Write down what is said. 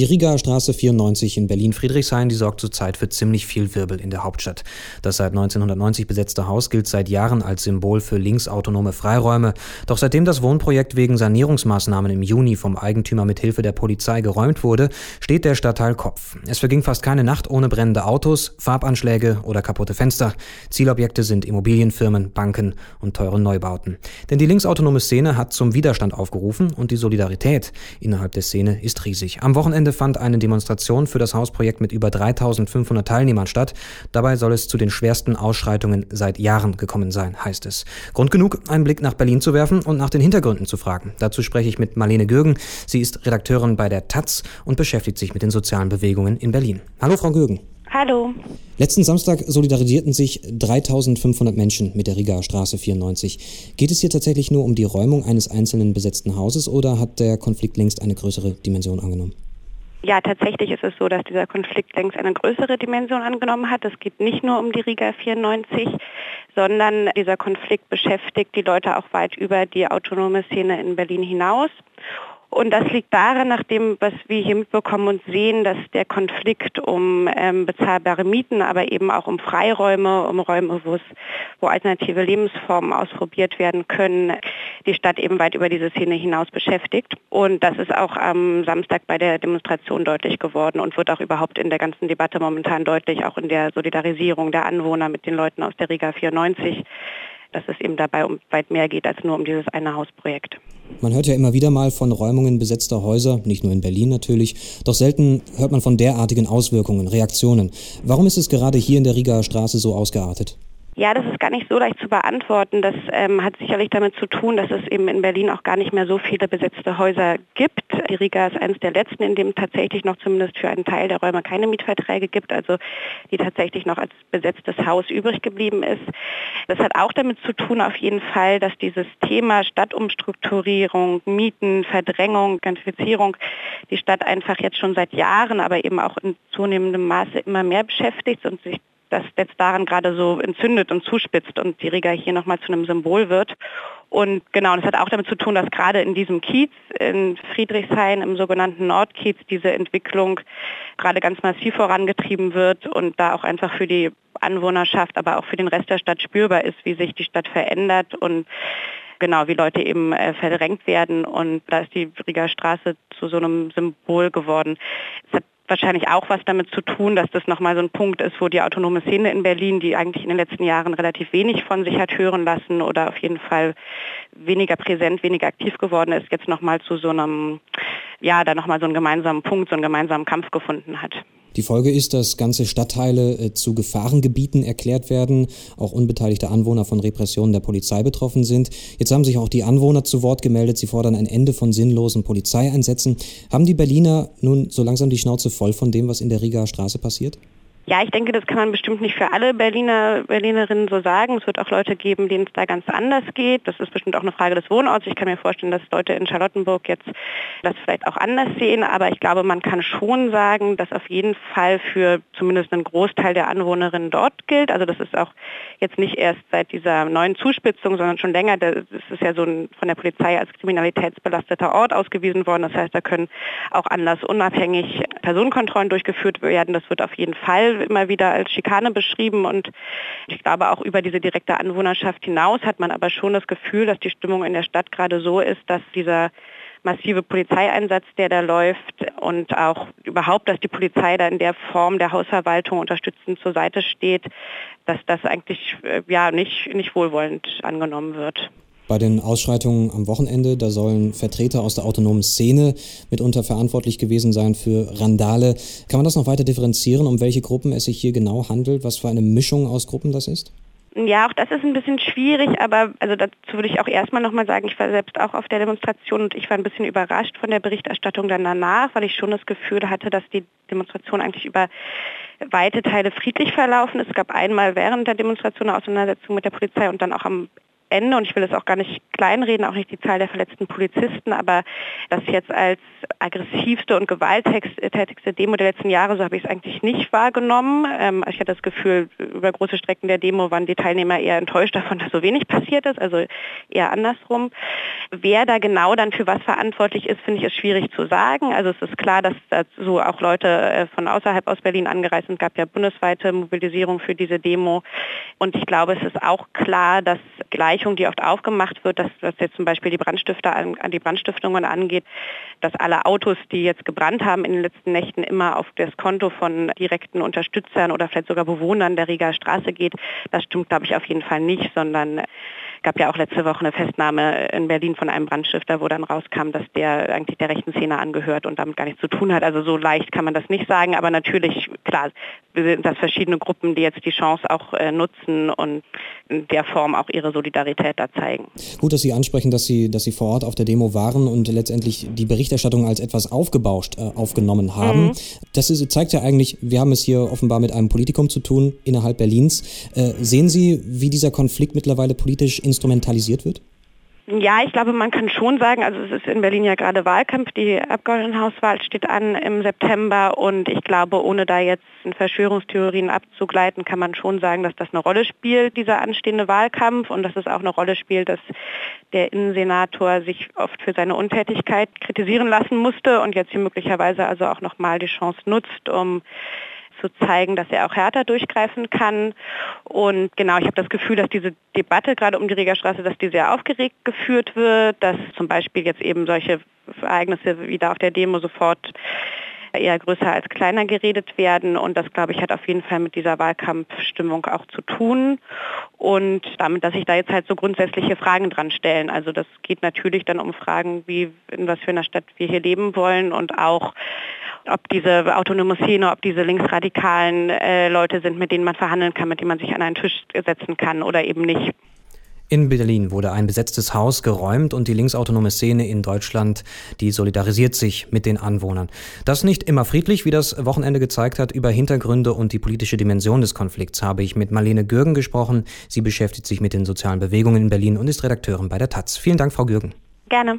Die Rigaer Straße 94 in Berlin-Friedrichshain, die sorgt zurzeit für ziemlich viel Wirbel in der Hauptstadt. Das seit 1990 besetzte Haus gilt seit Jahren als Symbol für linksautonome Freiräume. Doch seitdem das Wohnprojekt wegen Sanierungsmaßnahmen im Juni vom Eigentümer mit Hilfe der Polizei geräumt wurde, steht der Stadtteil Kopf. Es verging fast keine Nacht ohne brennende Autos, Farbanschläge oder kaputte Fenster. Zielobjekte sind Immobilienfirmen, Banken und teure Neubauten. Denn die linksautonome Szene hat zum Widerstand aufgerufen und die Solidarität innerhalb der Szene ist riesig. Am Wochenende Wochenende fand eine Demonstration für das Hausprojekt mit über 3500 Teilnehmern statt. Dabei soll es zu den schwersten Ausschreitungen seit Jahren gekommen sein, heißt es. Grund genug, einen Blick nach Berlin zu werfen und nach den Hintergründen zu fragen. Dazu spreche ich mit Marlene Gürgen. Sie ist Redakteurin bei der Taz und beschäftigt sich mit den sozialen Bewegungen in Berlin. Hallo, Frau Gürgen. Hallo. Letzten Samstag solidarisierten sich 3500 Menschen mit der Rigaer Straße 94. Geht es hier tatsächlich nur um die Räumung eines einzelnen besetzten Hauses oder hat der Konflikt längst eine größere Dimension angenommen? Ja, tatsächlich ist es so, dass dieser Konflikt längst eine größere Dimension angenommen hat. Es geht nicht nur um die Riga 94, sondern dieser Konflikt beschäftigt die Leute auch weit über die autonome Szene in Berlin hinaus. Und das liegt daran, nach dem, was wir hier mitbekommen und sehen, dass der Konflikt um ähm, bezahlbare Mieten, aber eben auch um Freiräume, um Räume, wo es, wo alternative Lebensformen ausprobiert werden können, die Stadt eben weit über diese Szene hinaus beschäftigt. Und das ist auch am Samstag bei der Demonstration deutlich geworden und wird auch überhaupt in der ganzen Debatte momentan deutlich, auch in der Solidarisierung der Anwohner mit den Leuten aus der Riga 94 dass es eben dabei um weit mehr geht als nur um dieses eine Hausprojekt. Man hört ja immer wieder mal von Räumungen besetzter Häuser, nicht nur in Berlin natürlich, doch selten hört man von derartigen Auswirkungen, Reaktionen. Warum ist es gerade hier in der Rigaer Straße so ausgeartet? Ja, das ist gar nicht so leicht zu beantworten. Das ähm, hat sicherlich damit zu tun, dass es eben in Berlin auch gar nicht mehr so viele besetzte Häuser gibt. Die Riga ist eines der letzten, in dem tatsächlich noch zumindest für einen Teil der Räume keine Mietverträge gibt, also die tatsächlich noch als besetztes Haus übrig geblieben ist. Das hat auch damit zu tun, auf jeden Fall, dass dieses Thema Stadtumstrukturierung, Mieten, Verdrängung, Gentrifizierung die Stadt einfach jetzt schon seit Jahren, aber eben auch in zunehmendem Maße immer mehr beschäftigt und sich das jetzt daran gerade so entzündet und zuspitzt und die Riga hier nochmal zu einem Symbol wird. Und genau, das hat auch damit zu tun, dass gerade in diesem Kiez, in Friedrichshain, im sogenannten Nordkiez, diese Entwicklung gerade ganz massiv vorangetrieben wird und da auch einfach für die Anwohnerschaft, aber auch für den Rest der Stadt spürbar ist, wie sich die Stadt verändert und genau, wie Leute eben äh, verdrängt werden. Und da ist die Riga Straße zu so einem Symbol geworden. Es hat wahrscheinlich auch was damit zu tun, dass das nochmal so ein Punkt ist, wo die autonome Szene in Berlin, die eigentlich in den letzten Jahren relativ wenig von sich hat hören lassen oder auf jeden Fall weniger präsent, weniger aktiv geworden ist, jetzt nochmal zu so einem, ja, da nochmal so einen gemeinsamen Punkt, so einen gemeinsamen Kampf gefunden hat. Die Folge ist, dass ganze Stadtteile äh, zu Gefahrengebieten erklärt werden, auch unbeteiligte Anwohner von Repressionen der Polizei betroffen sind. Jetzt haben sich auch die Anwohner zu Wort gemeldet, sie fordern ein Ende von sinnlosen Polizeieinsätzen. Haben die Berliner nun so langsam die Schnauze voll von dem, was in der Rigaer Straße passiert? Ja, ich denke, das kann man bestimmt nicht für alle Berliner, Berlinerinnen so sagen. Es wird auch Leute geben, denen es da ganz anders geht. Das ist bestimmt auch eine Frage des Wohnorts. Ich kann mir vorstellen, dass Leute in Charlottenburg jetzt das vielleicht auch anders sehen. Aber ich glaube, man kann schon sagen, dass auf jeden Fall für zumindest einen Großteil der Anwohnerinnen dort gilt. Also das ist auch jetzt nicht erst seit dieser neuen Zuspitzung, sondern schon länger. Das ist ja so ein, von der Polizei als kriminalitätsbelasteter Ort ausgewiesen worden. Das heißt, da können auch anlassunabhängig Personenkontrollen durchgeführt werden. Das wird auf jeden Fall immer wieder als Schikane beschrieben und ich glaube auch über diese direkte Anwohnerschaft hinaus hat man aber schon das Gefühl, dass die Stimmung in der Stadt gerade so ist, dass dieser massive Polizeieinsatz, der da läuft und auch überhaupt, dass die Polizei da in der Form der Hausverwaltung unterstützend zur Seite steht, dass das eigentlich äh, ja nicht, nicht wohlwollend angenommen wird. Bei den Ausschreitungen am Wochenende, da sollen Vertreter aus der autonomen Szene mitunter verantwortlich gewesen sein für Randale. Kann man das noch weiter differenzieren, um welche Gruppen es sich hier genau handelt? Was für eine Mischung aus Gruppen das ist? Ja, auch das ist ein bisschen schwierig, aber also dazu würde ich auch erstmal nochmal sagen, ich war selbst auch auf der Demonstration und ich war ein bisschen überrascht von der Berichterstattung dann danach, weil ich schon das Gefühl hatte, dass die Demonstration eigentlich über weite Teile friedlich verlaufen. Es gab einmal während der Demonstration eine Auseinandersetzung mit der Polizei und dann auch am Ende und ich will es auch gar nicht kleinreden, auch nicht die Zahl der verletzten Polizisten, aber das jetzt als aggressivste und gewalttätigste Demo der letzten Jahre, so habe ich es eigentlich nicht wahrgenommen. Ähm, ich hatte das Gefühl, über große Strecken der Demo waren die Teilnehmer eher enttäuscht davon, dass so wenig passiert ist, also eher andersrum. Wer da genau dann für was verantwortlich ist, finde ich es schwierig zu sagen. Also es ist klar, dass dazu auch Leute äh, von außerhalb aus Berlin angereist sind. Gab ja bundesweite Mobilisierung für diese Demo. Und ich glaube, es ist auch klar, dass Gleichung, die oft aufgemacht wird, dass, was jetzt zum Beispiel die Brandstifter an, an die Brandstiftungen angeht, dass alle Autos, die jetzt gebrannt haben in den letzten Nächten, immer auf das Konto von direkten Unterstützern oder vielleicht sogar Bewohnern der Riga Straße geht. Das stimmt, glaube ich, auf jeden Fall nicht, sondern gab ja auch letzte Woche eine Festnahme in Berlin von einem Brandstifter, wo dann rauskam, dass der eigentlich der rechten Szene angehört und damit gar nichts zu tun hat. Also so leicht kann man das nicht sagen, aber natürlich, klar, sind das verschiedene Gruppen, die jetzt die Chance auch äh, nutzen und in der Form auch ihre Solidarität da zeigen. Gut, dass Sie ansprechen, dass Sie, dass Sie vor Ort auf der Demo waren und letztendlich die Berichterstattung als etwas aufgebauscht äh, aufgenommen haben. Mhm. Das ist, zeigt ja eigentlich, wir haben es hier offenbar mit einem Politikum zu tun innerhalb Berlins. Äh, sehen Sie, wie dieser Konflikt mittlerweile politisch instrumentalisiert wird? Ja, ich glaube, man kann schon sagen, also es ist in Berlin ja gerade Wahlkampf, die Abgeordnetenhauswahl steht an im September und ich glaube, ohne da jetzt in Verschwörungstheorien abzugleiten, kann man schon sagen, dass das eine Rolle spielt, dieser anstehende Wahlkampf und dass es auch eine Rolle spielt, dass der Innensenator sich oft für seine Untätigkeit kritisieren lassen musste und jetzt hier möglicherweise also auch nochmal die Chance nutzt, um zu zeigen, dass er auch härter durchgreifen kann. Und genau, ich habe das Gefühl, dass diese Debatte gerade um die Regerstraße, dass die sehr aufgeregt geführt wird, dass zum Beispiel jetzt eben solche Ereignisse wieder auf der Demo sofort eher größer als kleiner geredet werden. Und das, glaube ich, hat auf jeden Fall mit dieser Wahlkampfstimmung auch zu tun. Und damit, dass sich da jetzt halt so grundsätzliche Fragen dran stellen. Also das geht natürlich dann um Fragen, wie in was für einer Stadt wir hier leben wollen und auch ob diese autonome Szene, ob diese linksradikalen äh, Leute sind, mit denen man verhandeln kann, mit denen man sich an einen Tisch setzen kann oder eben nicht. In Berlin wurde ein besetztes Haus geräumt und die linksautonome Szene in Deutschland, die solidarisiert sich mit den Anwohnern. Das nicht immer friedlich, wie das Wochenende gezeigt hat. Über Hintergründe und die politische Dimension des Konflikts habe ich mit Marlene Gürgen gesprochen. Sie beschäftigt sich mit den sozialen Bewegungen in Berlin und ist Redakteurin bei der Taz. Vielen Dank, Frau Gürgen. Gerne.